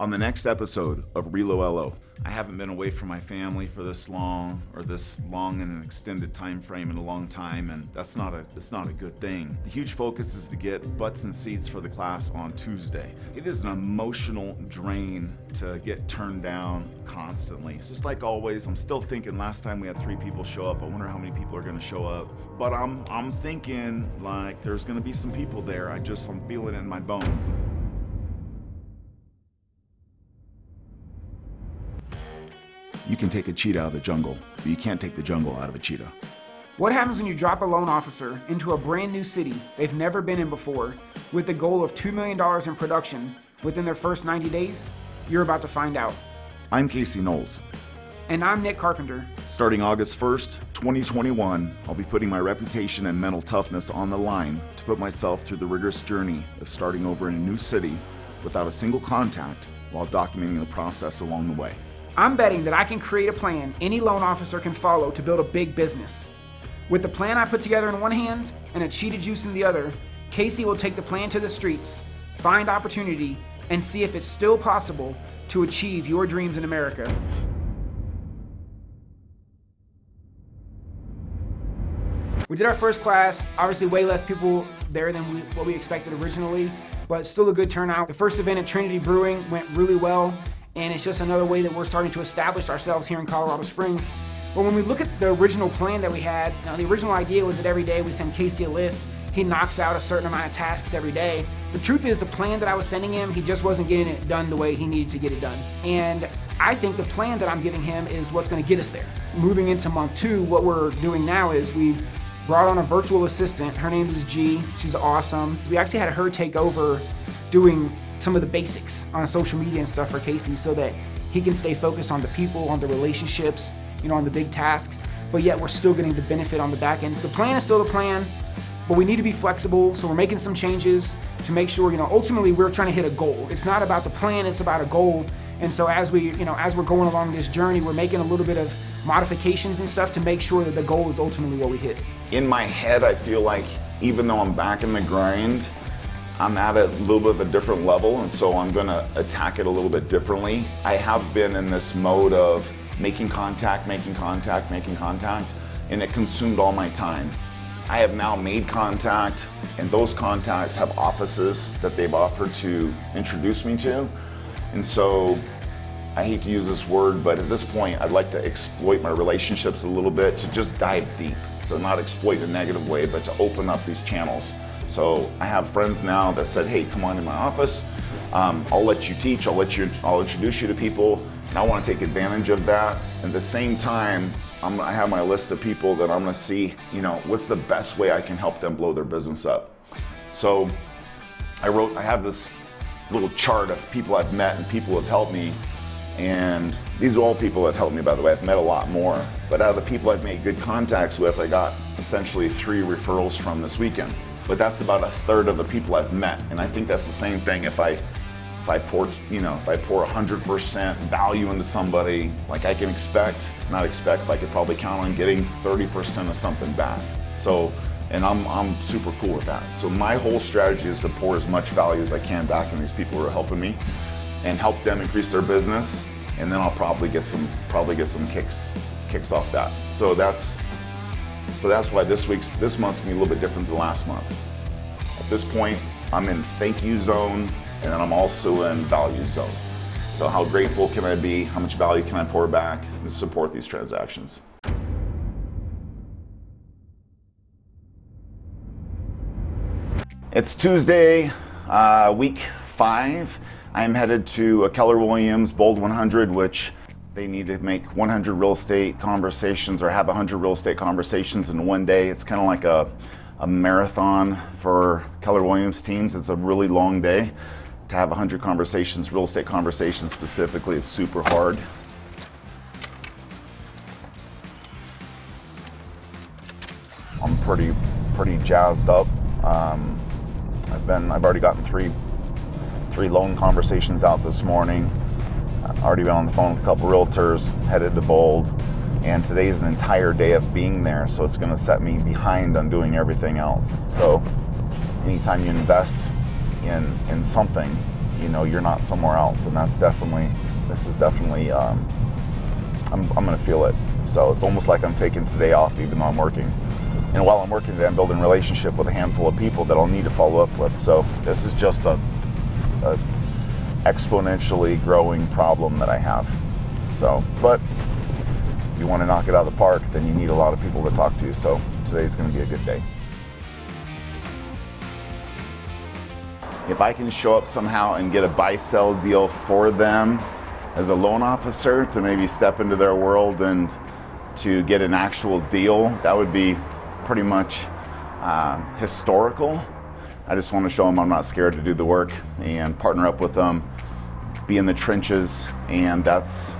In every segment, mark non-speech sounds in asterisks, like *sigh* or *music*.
on the next episode of Relo LO. I haven't been away from my family for this long or this long in an extended time frame in a long time and that's not a it's not a good thing. The huge focus is to get butts and seats for the class on Tuesday. It is an emotional drain to get turned down constantly. It's just like always, I'm still thinking last time we had 3 people show up. I wonder how many people are to show up. But I'm I'm thinking like there's to be some people there. I just I'm feeling it in my bones. You can take a cheetah out of the jungle, but you can't take the jungle out of a cheetah. What happens when you drop a loan officer into a brand new city they've never been in before with the goal of $2 million in production within their first 90 days? You're about to find out. I'm Casey Knowles. And I'm Nick Carpenter. Starting August 1st, 2021, I'll be putting my reputation and mental toughness on the line to put myself through the rigorous journey of starting over in a new city without a single contact while documenting the process along the way. I'm betting that I can create a plan any loan officer can follow to build a big business. With the plan I put together in one hand and a cheetah juice in the other, Casey will take the plan to the streets, find opportunity, and see if it's still possible to achieve your dreams in America. We did our first class, obviously way less people there than we, what we expected originally, but still a good turnout. The first event at Trinity Brewing went really well, and it's just another way that we're starting to establish ourselves here in Colorado Springs. But when we look at the original plan that we had, now the original idea was that every day we send Casey a list. He knocks out a certain amount of tasks every day. The truth is, the plan that I was sending him, he just wasn't getting it done the way he needed to get it done. And I think the plan that I'm giving him is what's going to get us there. Moving into month two, what we're doing now is we've brought on a virtual assistant. Her name is G. She's awesome. We actually had her take over doing some of the basics on social media and stuff for Casey so that he can stay focused on the people, on the relationships, you know, on the big tasks, but yet we're still getting the benefit on the back end. So the plan is still the plan, but we need to be flexible. So we're making some changes to make sure, you know, ultimately we're trying to hit a goal. It's not about the plan, it's about a goal. And so as we, you know, as we're going along this journey, we're making a little bit of modifications and stuff to make sure that the goal is ultimately what we hit. In my head, I feel like even though I'm back in the grind, I'm at a little bit of a different level, and so I'm gonna attack it a little bit differently. I have been in this mode of making contact, making contact, making contact, and it consumed all my time. I have now made contact, and those contacts have offices that they've offered to introduce me to. And so I hate to use this word, but at this point, I'd like to exploit my relationships a little bit to just dive deep. So, not exploit in a negative way, but to open up these channels. So I have friends now that said, hey, come on in my office. Um, I'll let you teach. I'll let you. I'll introduce you to people. And I want to take advantage of that. At the same time, I'm, I have my list of people that I'm going to see. You know, what's the best way I can help them blow their business up. So I wrote. I have this little chart of people I've met and people who have helped me. And these are all people that have helped me, by the way. I've met a lot more. But out of the people I've made good contacts with, I got essentially three referrals from this weekend but that's about a third of the people I've met. And I think that's the same thing if I if I pour, you know, if I pour 100% value into somebody, like I can expect, not expect, but I could probably count on getting 30% of something back. So, and I'm, I'm super cool with that. So my whole strategy is to pour as much value as I can back in these people who are helping me and help them increase their business. And then I'll probably get some, probably get some kicks, kicks off that. So that's, so that's why this week's, this month's gonna be a little bit different than last month. At this point, I'm in thank you zone, and then I'm also in value zone. So how grateful can I be? How much value can I pour back to support these transactions? It's Tuesday, uh, week five. I am headed to Keller Williams Bold 100, which they need to make 100 real estate conversations or have 100 real estate conversations in one day. It's kind of like a, a marathon for Keller Williams teams. It's a really long day. To have 100 conversations, real estate conversations specifically, is super hard. I'm pretty pretty jazzed up. Um, I've been I've already gotten three three loan conversations out this morning. Already been on the phone with a couple realtors, headed to Bold, and today is an entire day of being there, so it's going to set me behind on doing everything else. So, anytime you invest in in something, you know you're not somewhere else, and that's definitely this is definitely um, I'm I'm gonna feel it. So it's almost like I'm taking today off, even though I'm working. And while I'm working today, I'm building a relationship with a handful of people that I'll need to follow up with. So this is just a, a exponentially growing problem that I have. So, but if you want to knock it out of the park, then you need a lot of people to talk to. So today's going to be a good day. If I can show up somehow and get a buy sell deal for them as a loan officer to maybe step into their world and to get an actual deal, that would be pretty much uh, historical. I just want to show them I'm not scared to do the work and partner up with them, be in the trenches, and that's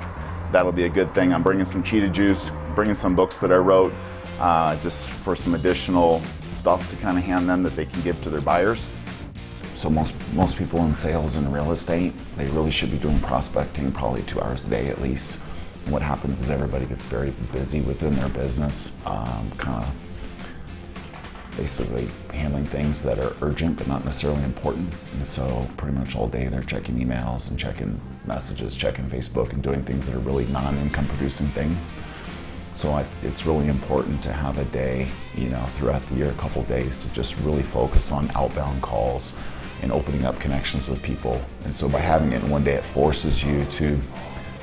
that'll be a good thing. I'm bringing some cheetah juice, bringing some books that I wrote, uh, just for some additional stuff to kind of hand them that they can give to their buyers. So most most people in sales and real estate, they really should be doing prospecting probably two hours a day at least. What happens is everybody gets very busy within their business, um, kind of basically handling things that are urgent but not necessarily important. And so pretty much all day they're checking emails and checking messages, checking Facebook and doing things that are really non-income producing things. So I, it's really important to have a day, you know, throughout the year, a couple days to just really focus on outbound calls, and opening up connections with people. And so by having it in one day, it forces you to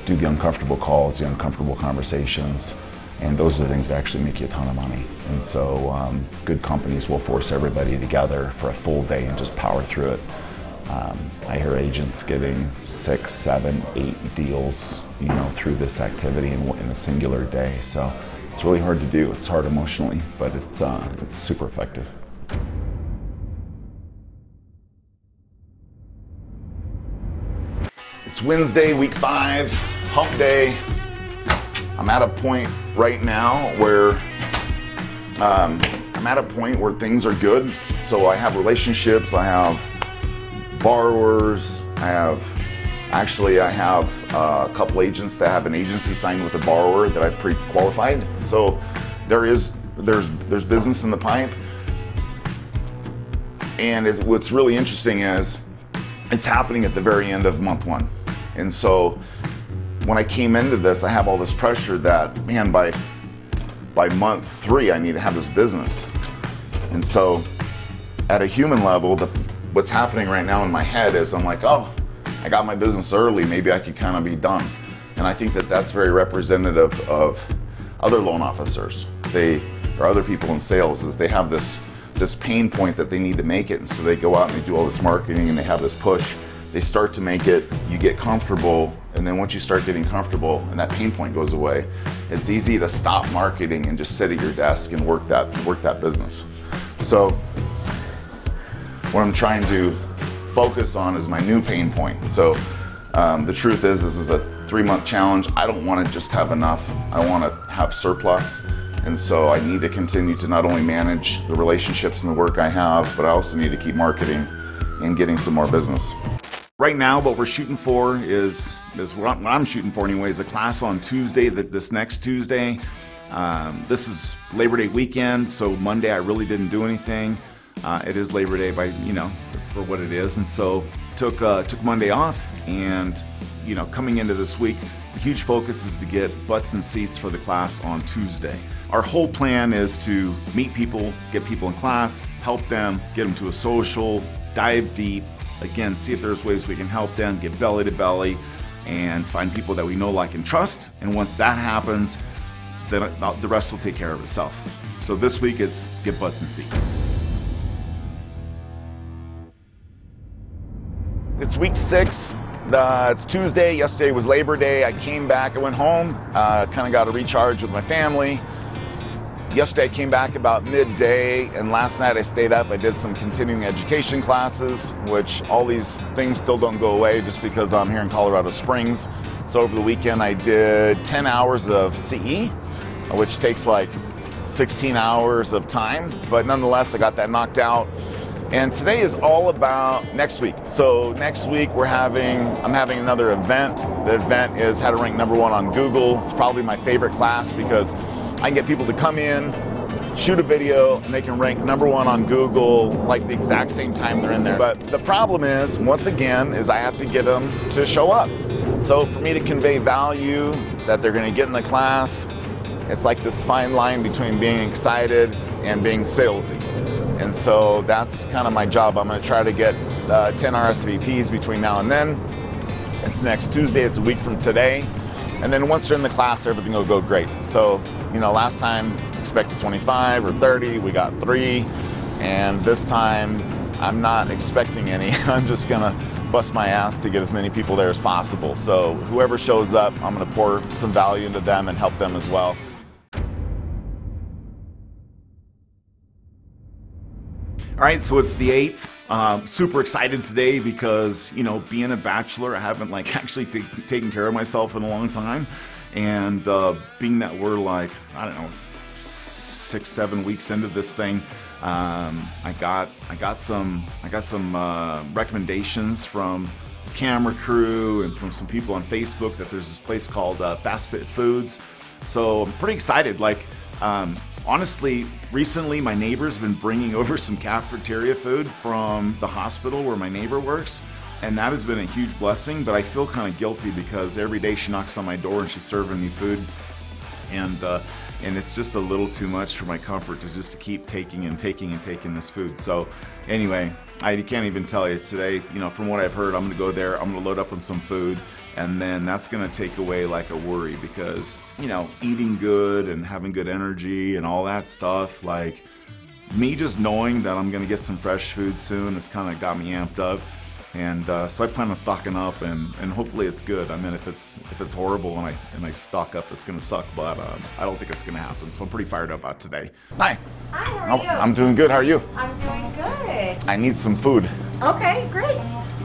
do the uncomfortable calls, the uncomfortable conversations, and those are the things that actually make you a ton of money. And so um, good companies will force everybody together for a full day and just power through it. Um, I hear agents getting six, seven, eight deals, you know, through this activity in, in, a singular day. So it's really hard to do. It's hard emotionally, but it's uh, it's super effective. It's Wednesday, week five, hump day. I'm at a point right now where um, I'm at a point where things are good. So I have relationships, I have borrowers, I have actually I have uh, a couple agents that have an agency signed with a borrower that I've pre-qualified. So there is there's there's business in the pipe. And it, what's really interesting is it's happening at the very end of month one. And so when I came into this, I have all this pressure that, man, by by month three, I need to have this business. And so at a human level, the, what's happening right now in my head is I'm like, oh, I got my business early. Maybe I could kind of be done. And I think that that's very representative of other loan officers. They or other people in sales is they have this this pain point that they need to make it, and so they go out and they do all this marketing and they have this push they start to make it, you get comfortable, and then once you start getting comfortable and that pain point goes away, it's easy to stop marketing and just sit at your desk and work that work that business. So what I'm trying to focus on is my new pain point. So um, the truth is, this is a three month challenge. I don't want to just have enough. I want to have surplus. And so I need to continue to not only manage the relationships and the work I have, but I also need to keep marketing and getting some more business. Right now, what we're shooting for is, is what I'm shooting for anyway, is a class on Tuesday, this next Tuesday. Um, this is Labor Day weekend, so Monday I really didn't do anything. Uh, it is Labor Day by, you know, for what it is. And so took, uh, took Monday off and, you know, coming into this week, the huge focus is to get butts and seats for the class on Tuesday. Our whole plan is to meet people, get people in class, help them, get them to a social, dive deep, Again, see if there's ways we can help them get belly to belly and find people that we know, like, and trust. And once that happens, then the rest will take care of itself. So this week it's get butts and seats. It's week six. Uh, it's Tuesday. Yesterday was Labor Day. I came back. I went home. Uh, kind of got a recharge with my family. Yesterday I came back about midday, and last night I stayed up. I did some continuing education classes, which all these things still don't go away just because I'm here in Colorado Springs. So over the weekend I did 10 hours of CE, which takes like 16 hours of time, but nonetheless I got that knocked out. And today is all about next week. So next week we're having, I'm having another event. The event is how to rank number one on Google. It's probably my favorite class because I can get people to come in, shoot a video and they can rank number one on Google like the exact same time they're in there. But the problem is, once again, is I have to get them to show up. So for me to convey value that they're going to get in the class, it's like this fine line between being excited and being salesy. And so that's kind of my job. I'm going to try to get uh, 10 RSVPs between now and then. It's next Tuesday, it's a week from today. And then once they're in the class, everything will go great. So, you know, last time expected 25 or 30, we got three. And this time, I'm not expecting any. *laughs* I'm just gonna bust my ass to get as many people there as possible. So whoever shows up, I'm gonna pour some value into them and help them as well. All right, so it's the 8th. Um, super excited today because, you know, being a bachelor, I haven't like *laughs* actually taken care of myself in a long time. And uh, being that we're like, I don't know, six, seven weeks into this thing, um, I got I got some I got some uh, recommendations from the camera crew and from some people on Facebook that there's this place called uh, Fast Fit Foods. So I'm pretty excited. Like um, honestly, recently my neighbor's been bringing over some cafeteria food from the hospital where my neighbor works. And that has been a huge blessing, but I feel kind of guilty because every day she knocks on my door and she's serving me food. And, uh, and it's just a little too much for my comfort to just to keep taking and taking and taking this food. So anyway, I can't even tell you today, you know, from what I've heard, I'm gonna go there, I'm gonna load up on some food, and then that's gonna take away like a worry because, you know, eating good and having good energy and all that stuff, like me just knowing that I'm gonna get some fresh food soon has kind of got me amped up. And uh, so I plan on stocking up, and, and hopefully it's good. I mean, if it's if it's horrible and I and I stock up, it's gonna suck. But um, I don't think it's gonna happen. So I'm pretty fired up about today. Hi. Hi, how are you? I'm doing good. How are you? I'm doing good. I need some food. Okay, great.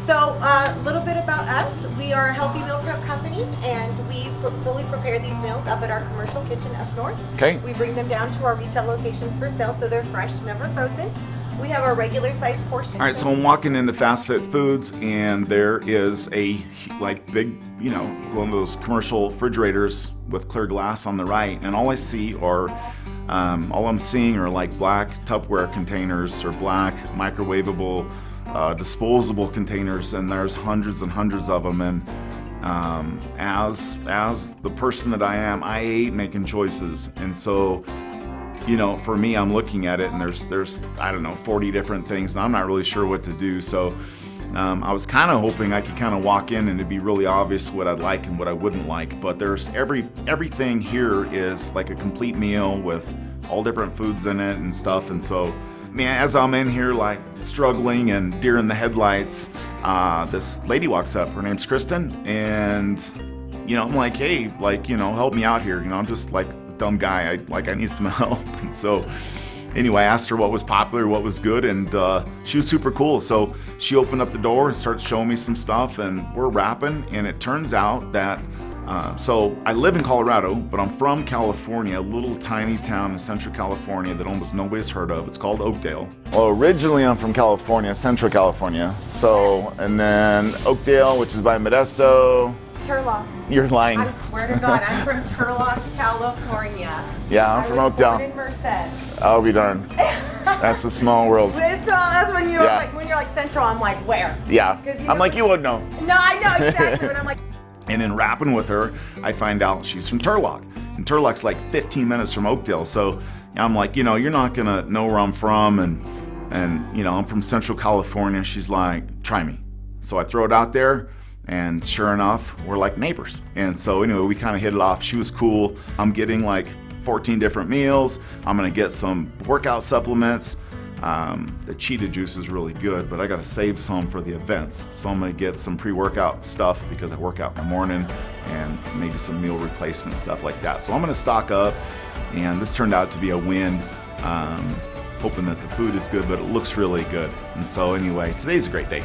So, a uh, little bit about us. We are a healthy meal prep company, and we fully prepare these meals up at our commercial kitchen up north. Okay. We bring them down to our retail locations for sale, so they're fresh, never frozen. We have our regular size portions. All right, so I'm walking into Fast Fit Foods, and there is a like big, you know, one of those commercial refrigerators with clear glass on the right, and all I see are, um, all I'm seeing are like black Tupperware containers or black microwavable, uh, disposable containers, and there's hundreds and hundreds of them. And um, as as the person that I am, I hate making choices, and so you know, for me, I'm looking at it and there's there's I don't know 40 different things, and I'm not really sure what to do. So um, I was kind of hoping I could kind of walk in and it'd be really obvious what I'd like and what I wouldn't like. But there's every everything here is like a complete meal with all different foods in it and stuff, and so. Man, as I'm in here, like struggling and deer in the headlights, uh, this lady walks up. Her name's Kristen, and you know, I'm like, hey, like, you know, help me out here. You know, I'm just like dumb guy. I like I need some *laughs* help. And so anyway, I asked her what was popular, what was good, and uh, she was super cool. So she opened up the door and started showing me some stuff, and we're rapping. And it turns out that uh, so I live in Colorado, but I'm from California, a little tiny town in Central California that almost nobody's heard of. It's called Oakdale. Well, originally I'm from California, Central California. So and then Oakdale, which is by Modesto. Turlock. You're lying. I swear to God, I'm from Turlock, California. Yeah, I'm I from Oakdale. in Merced. I'll be darned. That's a small world. *laughs* It's, uh, that's when you're Yeah. like when you're like central. I'm like where? Yeah. you I'm like, you wouldn't know. No, I know exactly. but I'm like, *laughs* And in rapping with her, I find out she's from Turlock. And Turlock's like 15 minutes from Oakdale. So I'm like, you know, you're not going to know where I'm from. And, and, you know, I'm from Central California. She's like, try me. So I throw it out there. And sure enough, we're like neighbors. And so anyway, we kind of hit it off. She was cool. I'm getting like 14 different meals. I'm to get some workout supplements. Um, the cheetah juice is really good, but I got to save some for the events. So I'm to get some pre-workout stuff because I work out in the morning and maybe some meal replacement stuff like that. So I'm to stock up, and this turned out to be a win. Um, hoping that the food is good, but it looks really good. And so anyway, today's a great day.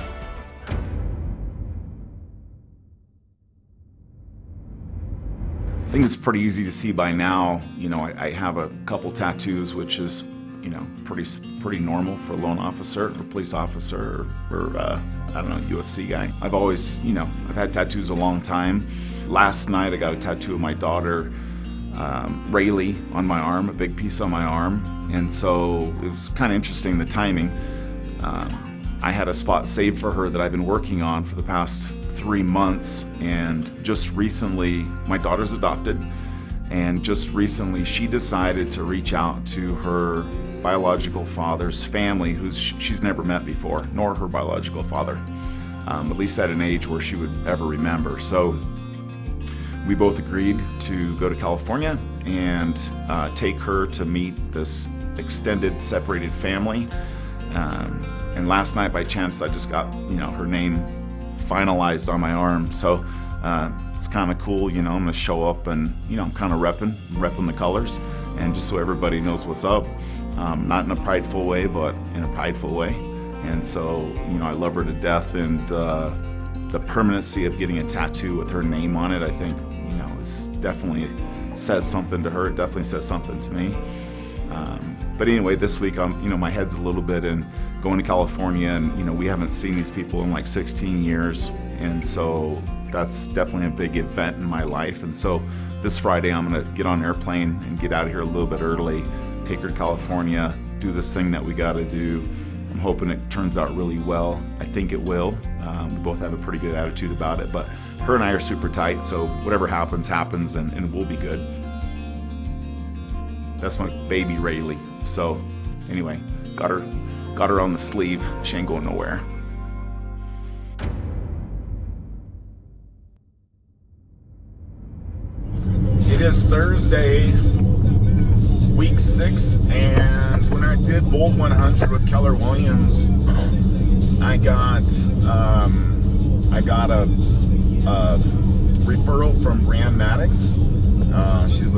I think it's pretty easy to see by now. You know, I, I have a couple tattoos, which is, you know, pretty pretty normal for a loan officer or police officer or, or uh, I don't know, UFC guy. I've always, you know, I've had tattoos a long time. Last night I got a tattoo of my daughter. um, Rayleigh on my arm, a big piece on my arm, and so it was kind of interesting the timing. Um, I had a spot saved for her that I've been working on for the past three months, and just recently, my daughter's adopted, and just recently she decided to reach out to her biological father's family, who she's never met before, nor her biological father, um, at least at an age where she would ever remember. So we both agreed to go to California and uh, take her to meet this extended separated family. Um, and last night, by chance, I just got you know her name finalized on my arm. So uh, it's kind of cool, you know. I'm gonna show up and you know I'm kind of repping, repping the colors, and just so everybody knows what's up. Um, not in a prideful way, but in a prideful way. And so you know I love her to death, and uh, the permanency of getting a tattoo with her name on it, I think you know, is definitely says something to her. It definitely says something to me. Um, but anyway, this week I'm, you know, my head's a little bit in going to California, and you know, we haven't seen these people in like 16 years, and so that's definitely a big event in my life. And so this Friday, I'm gonna get on an airplane and get out of here a little bit early, take her to California, do this thing that we got to do. I'm hoping it turns out really well. I think it will. Um, we both have a pretty good attitude about it, but her and I are super tight, so whatever happens, happens, and, and we'll be good. That's my baby Rayleigh. So anyway, got her got her on the sleeve. She ain't going nowhere. It is Thursday, week six, and when I did Bold 100 with Keller Williams, I got um, I got a, a referral from Brand Maddox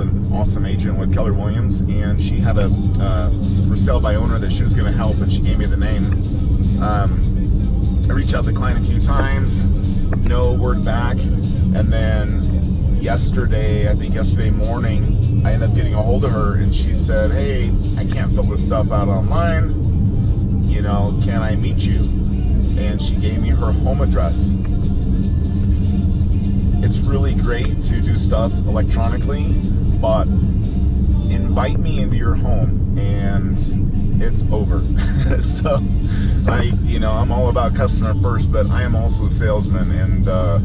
an awesome agent with Keller Williams, and she had a uh, for sale by owner that she was going to help, and she gave me the name. Um, I reached out to the client a few times, no word back, and then yesterday, I think yesterday morning, I ended up getting a hold of her, and she said, "Hey, I can't fill this stuff out online. You know, can I meet you?" And she gave me her home address it's really great to do stuff electronically, but invite me into your home and it's over. *laughs* so I, you know, I'm all about customer first, but I am also a salesman and uh,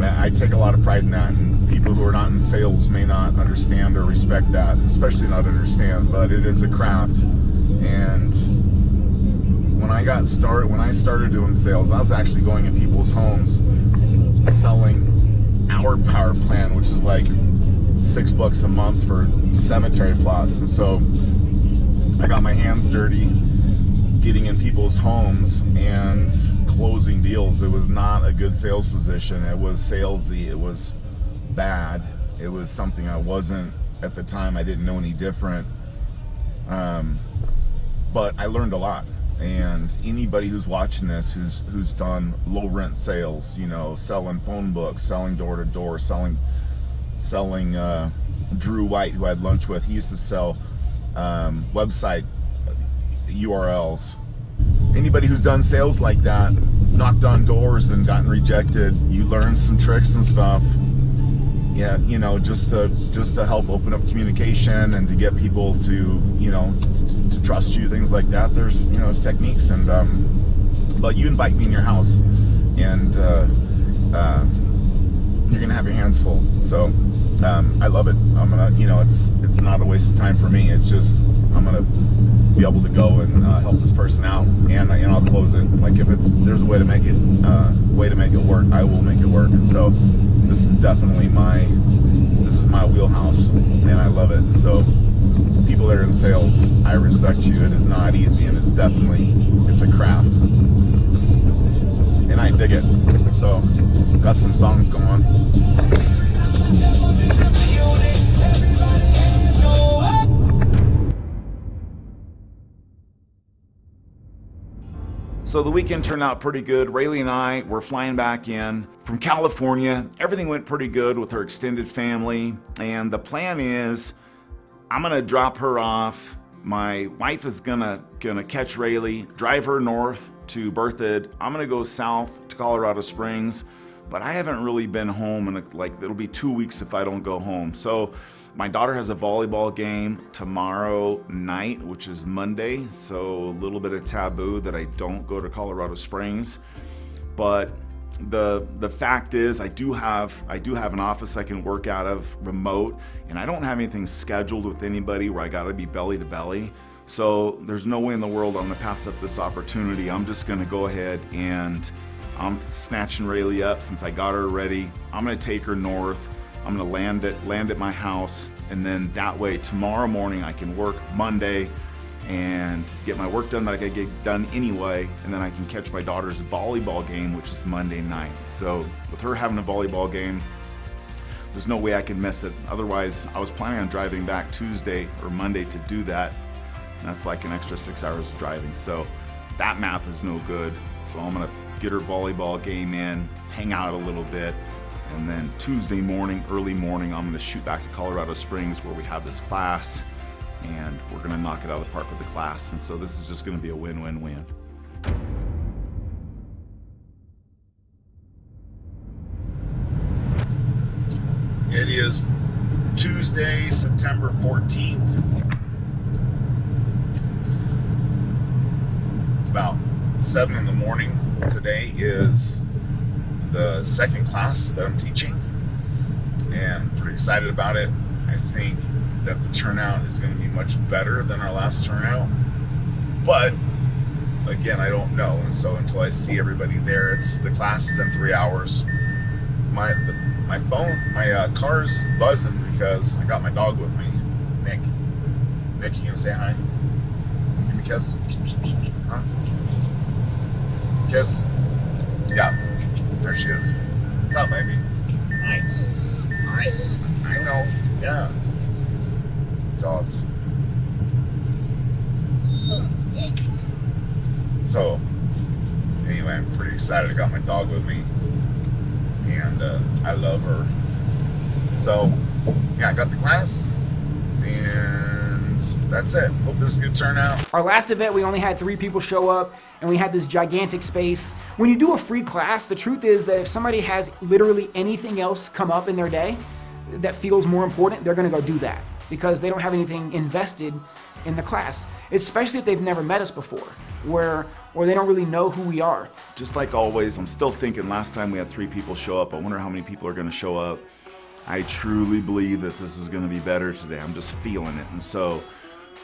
I take a lot of pride in that. And people who are not in sales may not understand or respect that, especially not understand, but it is a craft. And when I got started, when I started doing sales, I was actually going in people's homes selling our power plan, which is like six bucks a month for cemetery plots. And so I got my hands dirty getting in people's homes and closing deals. It was not a good sales position. It was salesy. It was bad. It was something I wasn't at the time. I didn't know any different. Um, but I learned a lot and anybody who's watching this who's who's done low rent sales you know selling phone books selling door to door selling selling uh, drew white who i had lunch with he used to sell um, website urls anybody who's done sales like that knocked on doors and gotten rejected you learn some tricks and stuff yeah you know just to just to help open up communication and to get people to you know to trust you, things like that. There's you know it's techniques, and um, but you invite me in your house, and uh, uh, you're gonna have your hands full. So um, I love it. I'm gonna you know it's it's not a waste of time for me. It's just I'm gonna be able to go and uh, help this person out, and and I'll close it. Like if it's there's a way to make it uh, way to make it work, I will make it work. So this is definitely my this is my wheelhouse, and I love it. So people that are in sales, I respect you. It is not easy, and it's definitely it's a craft, and I dig it. So, got some songs going. So the weekend turned out pretty good. Rayleigh and I were flying back in from California. Everything went pretty good with her extended family. And the plan is I'm gonna drop her off. My wife is gonna gonna catch Rayleigh, drive her north to Berthoud. I'm gonna go south to Colorado Springs, but I haven't really been home in a, like it'll be two weeks if I don't go home. So my daughter has a volleyball game tomorrow night, which is Monday. So a little bit of taboo that I don't go to Colorado Springs, but the the fact is I do have I do have an office I can work out of remote and I don't have anything scheduled with anybody where I got to be belly to belly. So there's no way in the world I'm going to pass up this opportunity. I'm just going to go ahead and I'm snatching Rayleigh up since I got her ready. I'm to take her north. I'm to land at land at my house and then that way tomorrow morning I can work Monday and get my work done that I gotta get done anyway, and then I can catch my daughter's volleyball game, which is Monday night. So with her having a volleyball game, there's no way I can miss it. Otherwise, I was planning on driving back Tuesday or Monday to do that. That's like an extra six hours of driving. So that math is no good. So I'm gonna get her volleyball game in, hang out a little bit, and then Tuesday morning, early morning, I'm gonna shoot back to Colorado Springs where we have this class and we're to knock it out of the park with the class. And so this is just to be a win-win-win. It is Tuesday, September 14th. It's about 7 in the morning. Today is the second class that I'm teaching, and pretty excited about it. I think that the turnout is going to be much better than our last turnout. But again, I don't know. And so until I see everybody there, it's the class is in three hours. My the, my phone, my uh, car's buzzing because I got my dog with me. Nick, Nick, you gonna say hi? Give me a kiss. Kiss. Yeah, there she is. What's up, baby? Hi. Hi. I know. Yeah dogs. So, anyway, I'm pretty excited. I got my dog with me, and uh, I love her. So, yeah, I got the class, and that's it. Hope there's a good turnout. Our last event, we only had three people show up, and we had this gigantic space. When you do a free class, the truth is that if somebody has literally anything else come up in their day that feels more important, they're going to go do that because they don't have anything invested in the class, especially if they've never met us before, where or they don't really know who we are. Just like always, I'm still thinking last time we had three people show up. I wonder how many people are going to show up. I truly believe that this is going to be better today. I'm just feeling it. And so,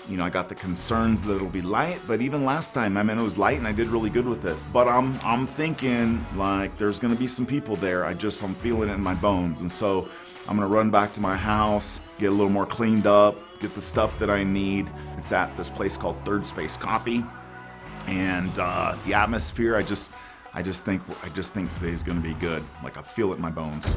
you know, I got the concerns that it'll be light, but even last time, I mean, it was light and I did really good with it. But I'm, I'm thinking like there's going to be some people there. I just, I'm feeling it in my bones. And so I'm gonna run back to my house, get a little more cleaned up, get the stuff that I need. It's at this place called Third Space Coffee. And uh, the atmosphere, I just, I just think, I just think today's gonna be good. Like I feel it in my bones.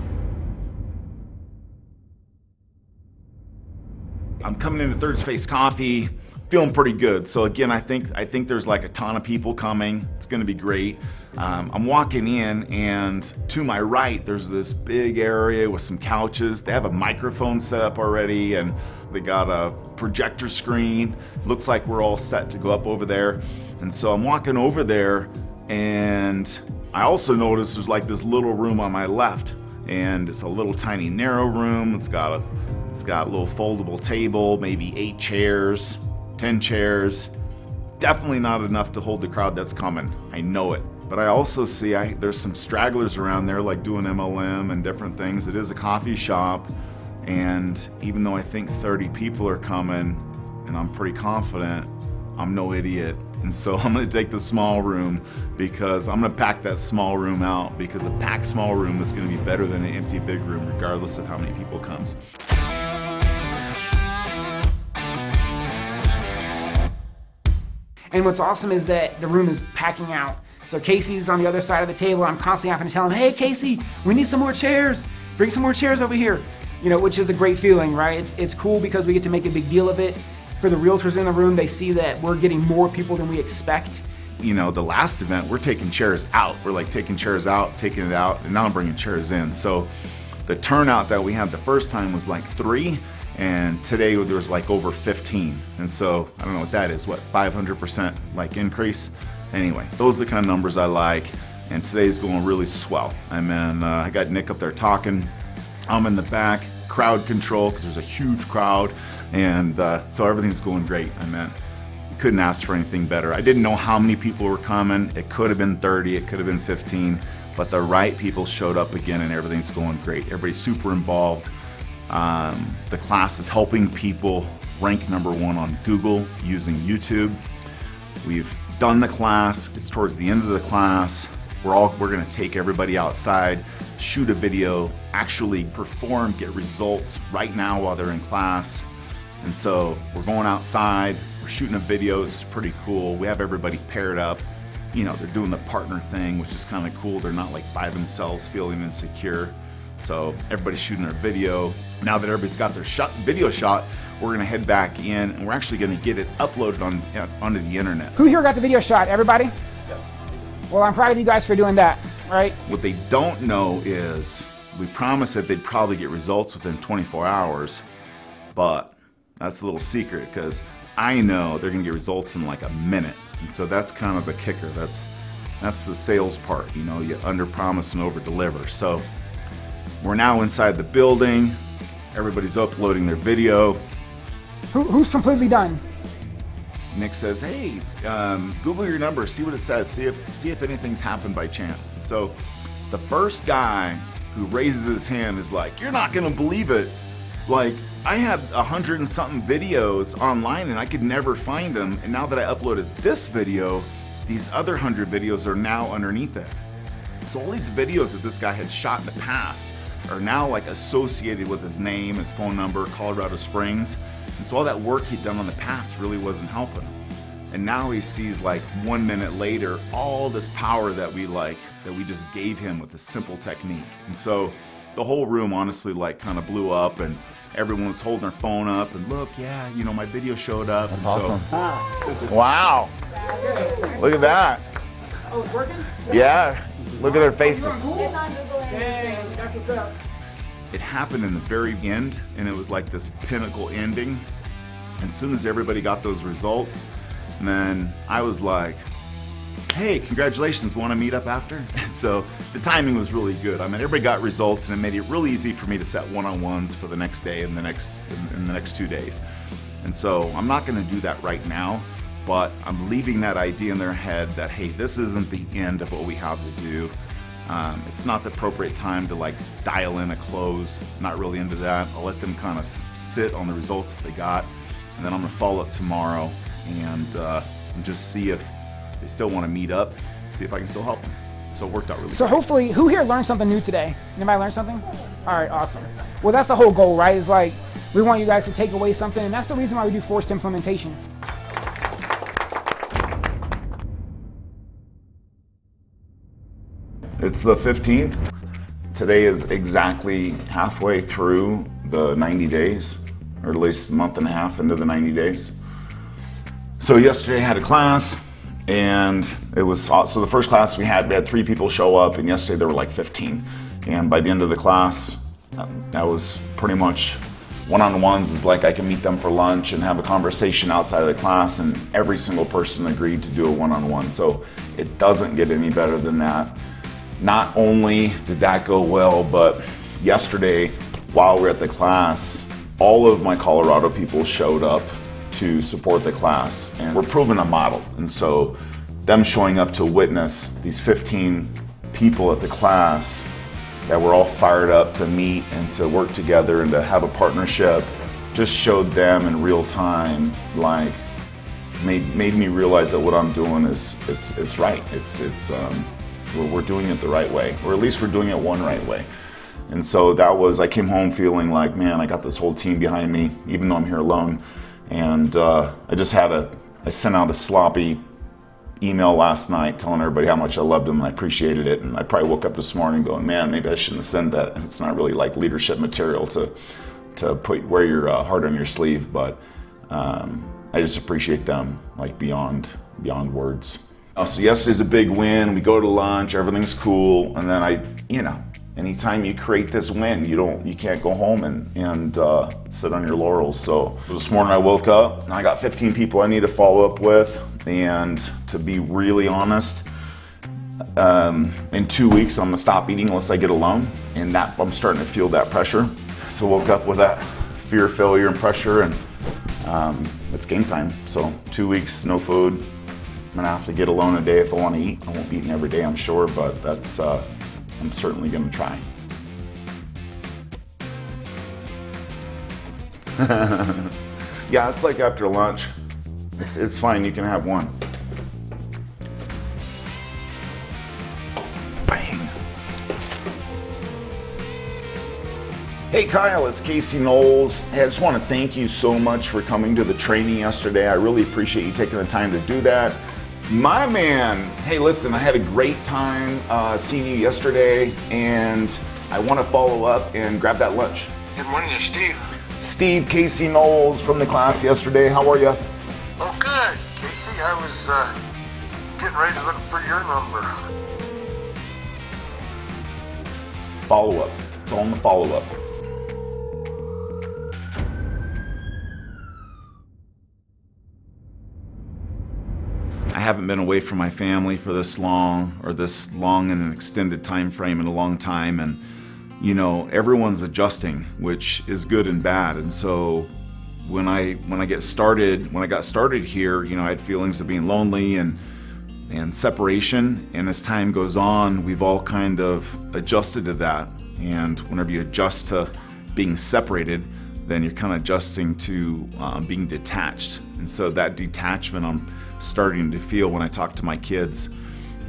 I'm coming into Third Space Coffee, feeling pretty good. So again, I think I think there's like a ton of people coming. It's to be great. Um, I'm walking in, and to my right, there's this big area with some couches. They have a microphone set up already, and they got a projector screen. Looks like we're all set to go up over there. And so I'm walking over there, and I also notice there's like this little room on my left, and it's a little tiny narrow room. It's got a it's got a little foldable table, maybe eight chairs, 10 chairs. Definitely not enough to hold the crowd that's coming. I know it. But I also see I, there's some stragglers around there, like doing MLM and different things. It is a coffee shop, and even though I think 30 people are coming, and I'm pretty confident, I'm no idiot. And so *laughs* I'm gonna take the small room because I'm gonna pack that small room out because a packed small room is gonna be better than an empty big room regardless of how many people comes. And what's awesome is that the room is packing out. So Casey's on the other side of the table. I'm constantly having to tell him, hey, Casey, we need some more chairs. Bring some more chairs over here. You know, which is a great feeling, right? It's, it's cool because we get to make a big deal of it. For the realtors in the room, they see that we're getting more people than we expect. You know, the last event, we're taking chairs out. We're like taking chairs out, taking it out, and now I'm bringing chairs in. So the turnout that we had the first time was like three and today there was like over 15 and so I don't know what that is what 500% like increase anyway those are the kind of numbers I like and today's going really swell. I mean, uh, I got Nick up there talking. I'm in the back, crowd control because there's a huge crowd, and uh, so everything's going great. I mean, couldn't ask for anything better. I didn't know how many people were coming. It could have been 30, it could have been 15, but the right people showed up again, and everything's going great. Everybody's super involved. Um, the class is helping people rank number one on Google using YouTube. We've done the class. It's towards the end of the class. We're all we're gonna take everybody outside, shoot a video, actually perform, get results right now while they're in class. And so we're going outside, we're shooting a video, it's pretty cool. We have everybody paired up. You know, they're doing the partner thing, which is kind of cool. They're not like by themselves feeling insecure. So everybody's shooting their video. Now that everybody's got their shot, video shot, we're gonna head back in and we're actually gonna get it uploaded on uh, onto the internet. Who here got the video shot? Everybody? Well, I'm proud of you guys for doing that, right? What they don't know is we promised that they'd probably get results within 24 hours, but that's a little secret because I know they're gonna get results in like a minute. And so that's kind of the kicker. That's that's the sales part, you know, you under promise and over deliver. So we're now inside the building. Everybody's uploading their video. Who, who's completely done? Nick says, "Hey, um, Google your number, see what it says, see if see if anything's happened by chance." So, the first guy who raises his hand is like, "You're not gonna believe it! Like, I had a hundred and something videos online, and I could never find them. And now that I uploaded this video, these other hundred videos are now underneath it. So all these videos that this guy had shot in the past are now like associated with his name, his phone number, Colorado Springs." And so all that work he'd done on the past really wasn't helping him. And now he sees like one minute later all this power that we like that we just gave him with a simple technique. And so the whole room honestly like kind of blew up and everyone was holding their phone up and look, yeah, you know, my video showed up. That's and awesome. So, *laughs* wow. Look at that. Oh, it's working? Yeah. Look at their faces. It's on Google and Dang, that's what's up. it happened in the very end and it was like this pinnacle ending. And as soon as everybody got those results then i was like hey congratulations want to meet up after? *laughs* So the timing was really good. I mean everybody got results and it made it really easy for me to set one-on-ones for the next day and the next in, in the next two days. And so i'm not going to do that right now but i'm leaving that idea in their head that hey this isn't the end of what we have to do um, it's not the appropriate time to like dial in a close. Not really into that. I'll let them kind of sit on the results that they got, and then I'm gonna follow up tomorrow and, uh, and just see if they still want to meet up. See if I can still help them. So it worked out really. So great. hopefully, who here learned something new today? Anybody learn something? All right, awesome. Well, that's the whole goal, right? Is like we want you guys to take away something, and that's the reason why we do forced implementation. It's the 15th. Today is exactly halfway through the 90 days, or at least a month and a half into the 90 days. So yesterday I had a class, and it was so the first class we had we had three people show up, and yesterday there were like 15. And by the end of the class, uh, that was pretty much one-on-ones. Is like I can meet them for lunch and have a conversation outside of the class, and every single person agreed to do a one-on-one. So it doesn't get any better than that. Not only did that go well, but yesterday while we we're at the class, all of my Colorado people showed up to support the class and we're proving a model. And so them showing up to witness these 15 people at the class that were all fired up to meet and to work together and to have a partnership just showed them in real time like made made me realize that what I'm doing is it's it's right. It's it's um, we're, we're doing it the right way, or at least we're doing it one right way. And so that was I came home feeling like man, I got this whole team behind me, even though I'm here alone. And uh, I just had a I sent out a sloppy email last night telling everybody how much I loved them and I appreciated it. And I probably woke up this morning going, man, maybe I shouldn't have sent that. *laughs* It's not really like leadership material to to put wear your uh, heart on your sleeve, but um, I just appreciate them like beyond beyond words. Oh, so yesterday's a big win. We go to lunch, everything's cool, and then I, you know, anytime you create this win, you don't, you can't go home and and uh, sit on your laurels. So this morning I woke up and I got 15 people I need to follow up with, and to be really honest, um, in two weeks I'm gonna stop eating unless I get a loan, and that I'm starting to feel that pressure. So woke up with that fear failure and pressure, and um, it's game time. So two weeks, no food. I'm gonna have to get a loan a day if I want to eat. I won't be eating every day, I'm sure, but that's uh, I'm certainly gonna try. *laughs* yeah, it's like after lunch. It's, it's fine, you can have one. Bang. Hey Kyle, it's Casey Knowles. Hey, I just want to thank you so much for coming to the training yesterday. I really appreciate you taking the time to do that. My man, hey, listen, I had a great time uh, seeing you yesterday, and I want to follow up and grab that lunch. Good morning, it's Steve. Steve Casey Knowles from the class yesterday. How are you? Oh, good. Casey, I was uh, getting ready to look for your number. Follow up. It's on the follow up. Haven't been away from my family for this long or this long in an extended time frame in a long time and you know everyone's adjusting which is good and bad. And so when I when I get started when I got started here you know I had feelings of being lonely and and separation. And as time goes on we've all kind of adjusted to that. And whenever you adjust to being separated then you're kind of adjusting to um, being detached. And so that detachment I'm starting to feel when I talk to my kids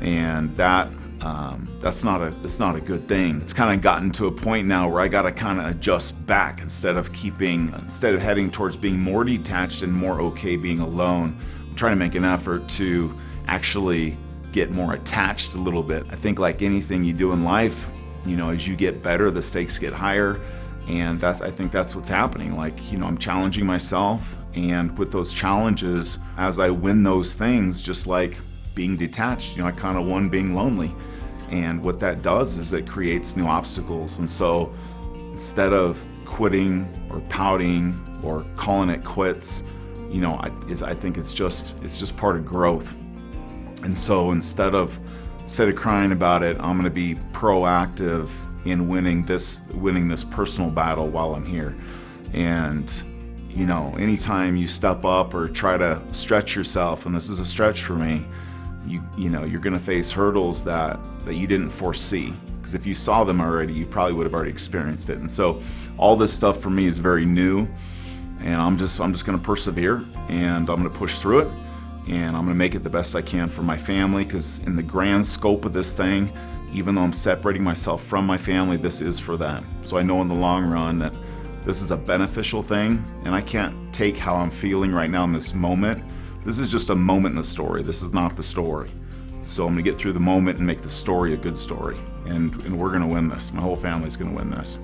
and that um, that's not a that's not a good thing. It's kind of gotten to a point now where I got to kind of adjust back instead of keeping instead of heading towards being more detached and more okay being alone. I'm trying to make an effort to actually get more attached a little bit. I think like anything you do in life, you know, as you get better, the stakes get higher, and that's I think that's what's happening. Like you know, I'm challenging myself, and with those challenges, as I win those things, just like being detached, you know, I kind of won being lonely. And what that does is it creates new obstacles. And so instead of quitting or pouting or calling it quits, you know, I, I think it's just it's just part of growth. And so instead of instead of crying about it, I'm going to be proactive in winning this winning this personal battle while I'm here. And you know, anytime you step up or try to stretch yourself, and this is a stretch for me, you you know you're going to face hurdles that that you didn't foresee. Because if you saw them already you probably would have already experienced it. And so all this stuff for me is very new and i'm just i'm just going to persevere and i'm going to push through it and i'm going to make it the best i can for my family. Because in the grand scope of this thing even though i'm separating myself from my family this is for them. So i know in the long run that this is a beneficial thing and i can't take how i'm feeling right now in this moment this is just a moment in the story. This is not the story. So I'm to get through the moment and make the story a good story. And, and we're to win this. My whole family's to win this.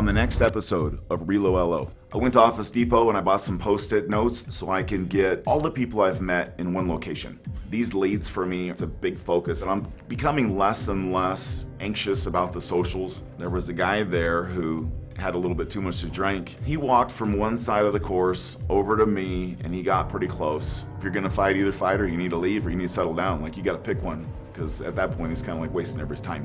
On the next episode of Relo LO, I went to Office Depot and I bought some post it notes so I can get all the people I've met in one location. These leads for me, it's a big focus, and I'm becoming less and less anxious about the socials. There was a guy there who had a little bit too much to drink. He walked from one side of the course over to me and he got pretty close. If you're gonna fight either fighter, you need to leave or you need to settle down. Like you gotta pick one because at that point he's kind of like wasting everybody's time.